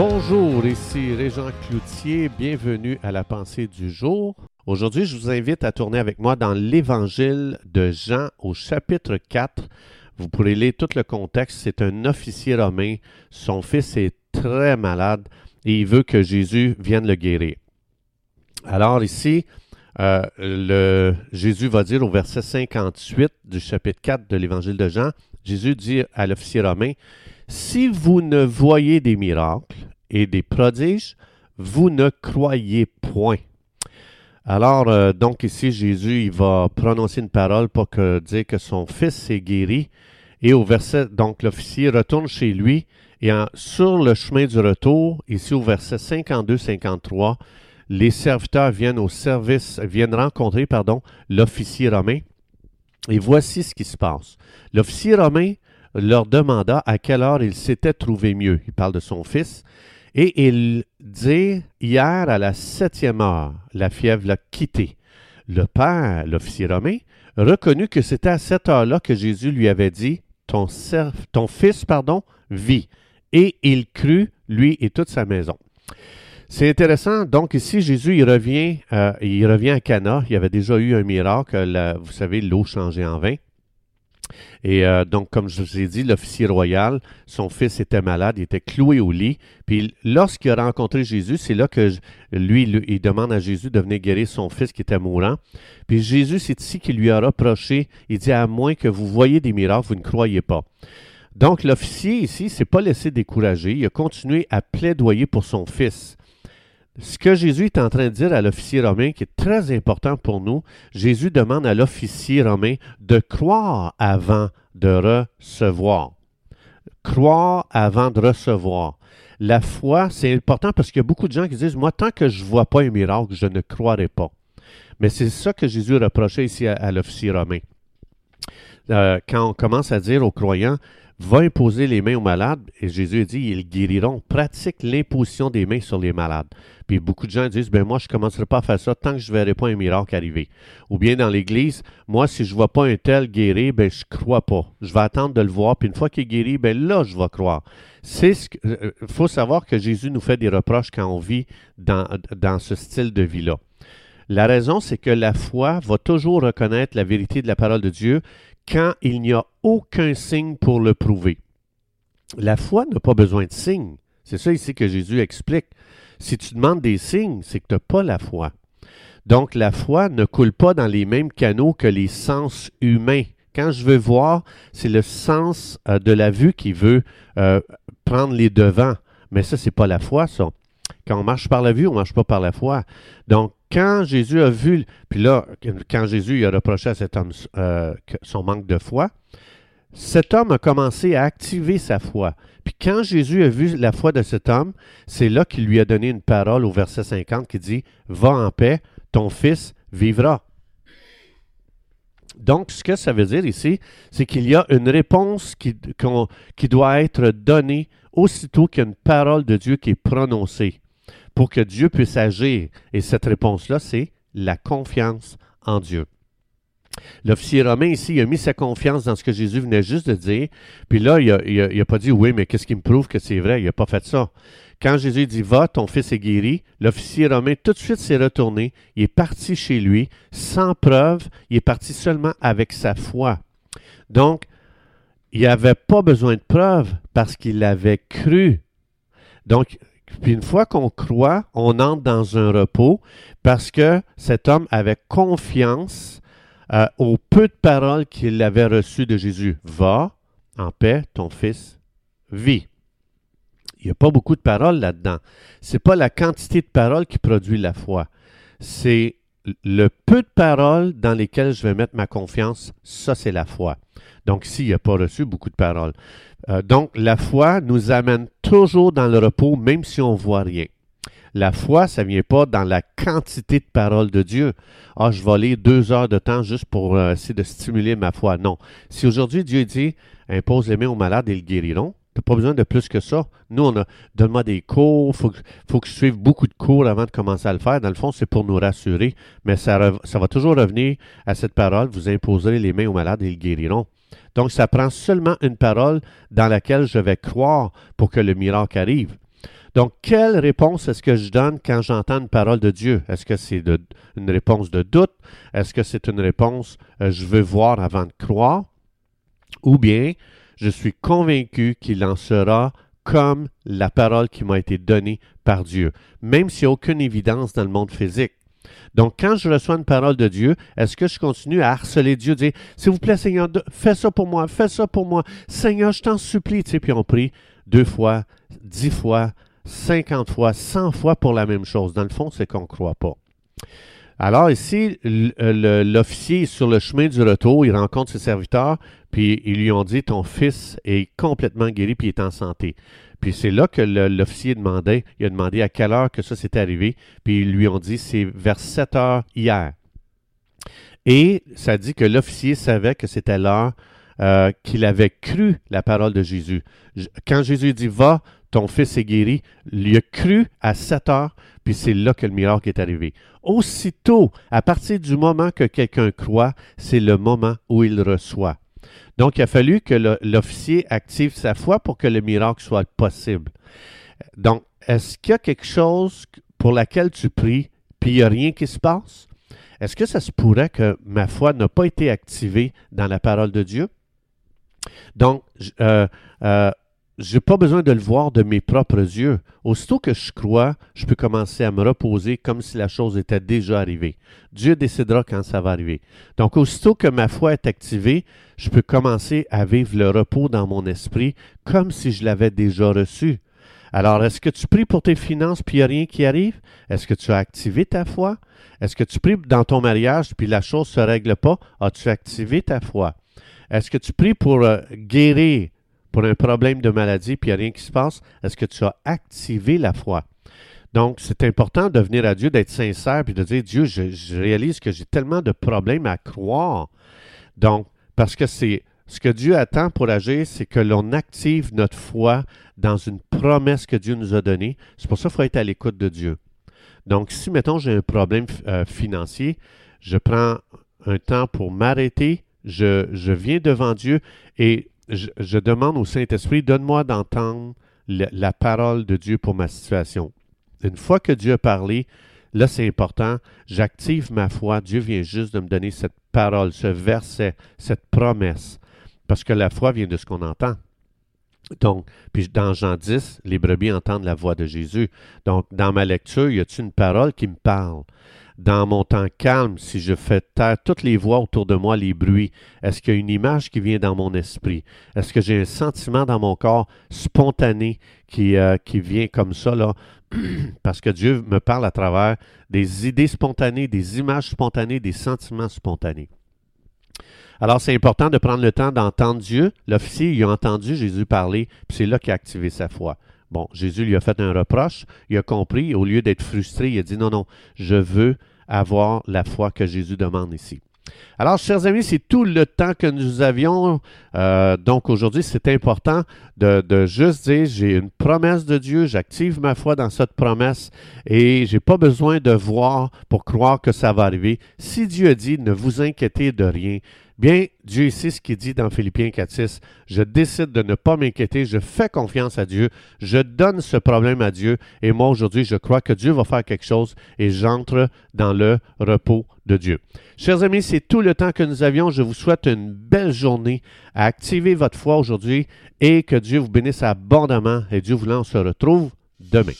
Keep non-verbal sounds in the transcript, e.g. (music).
Bonjour, ici Régent Cloutier, bienvenue à la pensée du jour. Aujourd'hui, je vous invite à tourner avec moi dans l'évangile de Jean au chapitre 4. Vous pourrez lire tout le contexte. C'est un officier romain. Son fils est très malade et il veut que Jésus vienne le guérir. Alors ici, euh, Jésus va dire au verset 58 du chapitre 4 de l'évangile de Jean, Jésus dit à l'officier romain, Si vous ne voyez des miracles et des prodiges, vous ne croyez point. Alors, euh, donc ici, Jésus, il va prononcer une parole pour que, dire que son fils est guéri. Et au verset, donc l'officier retourne chez lui et sur le chemin du retour, ici au verset 52-53, les serviteurs viennent au service, viennent rencontrer, pardon, l'officier romain. Et voici ce qui se passe. L'officier romain leur demanda à quelle heure il s'était trouvé mieux. Il parle de son fils. Et il dit, hier à la septième heure, la fièvre l'a quitté. Le père, l'officier romain, reconnut que c'était à cette heure-là que Jésus lui avait dit, ton, fils, pardon, vit. Et il crut, lui et toute sa maison. C'est intéressant. Donc ici, Jésus, il revient, euh, il revient à Cana. Il y avait déjà eu un miracle. vous savez, l'eau changeait en vin. Et euh, donc, comme je vous ai dit, l'officier royal, son fils était malade, il était cloué au lit. Puis lorsqu'il a rencontré Jésus, c'est là que lui, il demande à Jésus de venir guérir son fils qui était mourant. Puis Jésus, c'est ici qu'il lui a reproché, il dit, à moins que vous voyez des miracles, vous ne croyez pas. Donc l'officier ici s'est pas laissé décourager, il a continué à plaidoyer pour son fils. Ce que Jésus est en train de dire à l'officier romain, qui est très important pour nous, Jésus demande à l'officier romain de croire avant de recevoir. Croire avant de recevoir. La foi, c'est important parce qu'il y a beaucoup de gens qui disent, moi, tant que je ne vois pas un miracle, je ne croirai pas. Mais c'est ça que Jésus reprochait ici à, l'officier romain. Euh, quand on commence à dire aux croyants, va imposer les mains aux malades, et Jésus dit, ils guériront. Pratique l'imposition des mains sur les malades. Puis beaucoup de gens disent, ben moi, je ne commencerai pas à faire ça tant que je ne verrai pas un miracle arriver. Ou bien dans l'Église, moi, si je ne vois pas un tel guéri, ben je ne crois pas. Je vais attendre de le voir, puis une fois qu'il est guéri, ben là, je vais croire. C'est ce Il euh, faut savoir que Jésus nous fait des reproches quand on vit dans, dans ce style de vie-là. La raison, c'est que la foi va toujours reconnaître la vérité de la parole de Dieu quand il n'y a aucun signe pour le prouver. La foi n'a pas besoin de signes. C'est ça ici que Jésus explique. Si tu demandes des signes, c'est que tu n'as pas la foi. Donc la foi ne coule pas dans les mêmes canaux que les sens humains. Quand je veux voir, c'est le sens euh, de la vue qui veut euh, prendre les devants. Mais ça, c'est pas la foi, ça. Quand on marche par la vue, on ne marche pas par la foi. Donc, quand Jésus a vu, puis là, quand Jésus a reproché à cet homme euh, son manque de foi, cet homme a commencé à activer sa foi. Puis quand Jésus a vu la foi de cet homme, c'est là qu'il lui a donné une parole au verset 50 qui dit Va en paix, ton fils vivra. Donc, ce que ça veut dire ici, c'est qu'il y a une réponse qui, qui doit être donnée aussitôt qu'il y a une parole de Dieu qui est prononcée pour que Dieu puisse agir. Et cette réponse-là, c'est la confiance en Dieu. L'officier romain ici, il a mis sa confiance dans ce que Jésus venait juste de dire. Puis là, il n'a pas dit oui, mais qu'est-ce qui me prouve que c'est vrai? Il n'a pas fait ça. Quand Jésus dit va, ton fils est guéri, l'officier romain tout de suite s'est retourné. Il est parti chez lui sans preuve. Il est parti seulement avec sa foi. Donc, il n'avait pas besoin de preuve parce qu'il avait cru. Donc, puis une fois qu'on croit, on entre dans un repos parce que cet homme avait confiance euh, au peu de paroles qu'il avait reçues de Jésus. Va en paix, ton fils vit. Il n'y a pas beaucoup de paroles là-dedans. Ce n'est pas la quantité de paroles qui produit la foi. C'est le peu de paroles dans lesquelles je vais mettre ma confiance, ça c'est la foi. Donc ici, il n'a pas reçu beaucoup de paroles. Euh, donc, la foi nous amène toujours dans le repos, même si on ne voit rien. La foi, ça ne vient pas dans la quantité de paroles de Dieu. Ah, je vais aller deux heures de temps juste pour euh, essayer de stimuler ma foi. Non. Si aujourd'hui Dieu dit impose les mains aux malades et ils guériront, tu n'as pas besoin de plus que ça. Nous, on a donne-moi des cours, il faut, faut, que je suive beaucoup de cours avant de commencer à le faire. Dans le fond, c'est pour nous rassurer, mais ça, ça va toujours revenir à cette parole vous imposerez les mains aux malades et ils guériront. Donc, ça prend seulement une parole dans laquelle je vais croire pour que le miracle arrive. Donc, quelle réponse est-ce que je donne quand j'entends une parole de Dieu? Est-ce que c'est une réponse de doute? Est-ce que c'est une réponse euh, je veux voir avant de croire? Ou bien je suis convaincu qu'il en sera comme la parole qui m'a été donnée par Dieu, même s'il n'y a aucune évidence dans le monde physique. Donc, quand je reçois une parole de Dieu, est-ce que je continue à harceler Dieu, dire S'il vous plaît, Seigneur, fais ça pour moi, fais ça pour moi. Seigneur, je t'en supplie. Tu sais, puis on prie deux fois, dix fois, cinquante fois, cent fois pour la même chose. Dans le fond, c'est qu'on ne croit pas. Alors ici, l'officier est sur le chemin du retour, il rencontre ses serviteurs, puis ils lui ont dit, ton fils est complètement guéri, puis il est en santé. Puis c'est là que l'officier demandait, il a demandé à quelle heure que ça s'est arrivé, puis ils lui ont dit, c'est vers 7 heures hier. Et ça dit que l'officier savait que c'était l'heure euh, qu'il avait cru la parole de Jésus. Quand Jésus dit, va, ton fils est guéri, il a cru à 7 heures, puis c'est là que le miracle est arrivé. Aussitôt, à partir du moment que quelqu'un croit, c'est le moment où il reçoit. Donc, il a fallu que l'officier active sa foi pour que le miracle soit possible. Donc, est-ce qu'il y a quelque chose pour laquelle tu pries, puis il n'y a rien qui se passe? Est-ce que ça se pourrait que ma foi n'a pas été activée dans la parole de Dieu? Donc, euh, euh, je n'ai pas besoin de le voir de mes propres yeux. Aussitôt que je crois, je peux commencer à me reposer comme si la chose était déjà arrivée. Dieu décidera quand ça va arriver. Donc, aussitôt que ma foi est activée, je peux commencer à vivre le repos dans mon esprit comme si je l'avais déjà reçu. Alors, est-ce que tu pries pour tes finances puis il a rien qui arrive? Est-ce que tu as activé ta foi? Est-ce que tu pries dans ton mariage puis la chose ne se règle pas? As-tu activé ta foi? Est-ce que tu pries pour euh, guérir? Pour un problème de maladie, puis il n'y a rien qui se passe, est-ce que tu as activé la foi? Donc, c'est important de venir à Dieu, d'être sincère, puis de dire, Dieu, je, réalise que j'ai tellement de problèmes à croire. Donc, parce que c'est ce que Dieu attend pour agir, c'est que l'on active notre foi dans une promesse que Dieu nous a donnée. C'est pour ça qu'il faut être à l'écoute de Dieu. Donc, si, mettons, j'ai un problème euh, financier, je prends un temps pour m'arrêter, je, je viens devant Dieu et je, demande au Saint-Esprit, donne-moi d'entendre la, parole de Dieu pour ma situation. Une fois que Dieu a parlé, là c'est important, j'active ma foi. Dieu vient juste de me donner cette parole, ce verset, cette promesse. Parce que la foi vient de ce qu'on entend. Donc, puis dans Jean 10, les brebis entendent la voix de Jésus. Donc, dans ma lecture, y a-t-il une parole qui me parle? Dans mon temps calme, si je fais taire toutes les voix autour de moi, les bruits, est-ce qu'il y a une image qui vient dans mon esprit? Est-ce que j'ai un sentiment dans mon corps spontané qui, euh, qui vient comme ça, là? (clears throat) Parce que Dieu me parle à travers des idées spontanées, des images spontanées, des sentiments spontanés. Alors, c'est important de prendre le temps d'entendre Dieu. L'officier, il a entendu Jésus parler, puis c'est là qu'il a activé sa foi. Bon, Jésus lui a fait un reproche, il a compris, au lieu d'être frustré, il a dit non, non, je veux avoir la foi que Jésus demande ici. Alors, chers amis, c'est tout le temps que nous avions. Euh, donc, aujourd'hui, c'est important de, de, juste dire, j'ai une promesse de Dieu, j'active ma foi dans cette promesse et j'ai pas besoin de voir pour croire que ça va arriver. Si Dieu a dit, ne vous inquiétez de rien, Bien, Dieu ici, ce qu'il dit dans Philippiens 4.6, je décide de ne pas m'inquiéter, je fais confiance à Dieu, je donne ce problème à Dieu, et moi aujourd'hui, je crois que Dieu va faire quelque chose et j'entre dans le repos de Dieu. Chers amis, c'est tout le temps que nous avions. Je vous souhaite une belle journée à activer votre foi aujourd'hui et que Dieu vous bénisse abondamment et Dieu voulant, on se retrouve demain.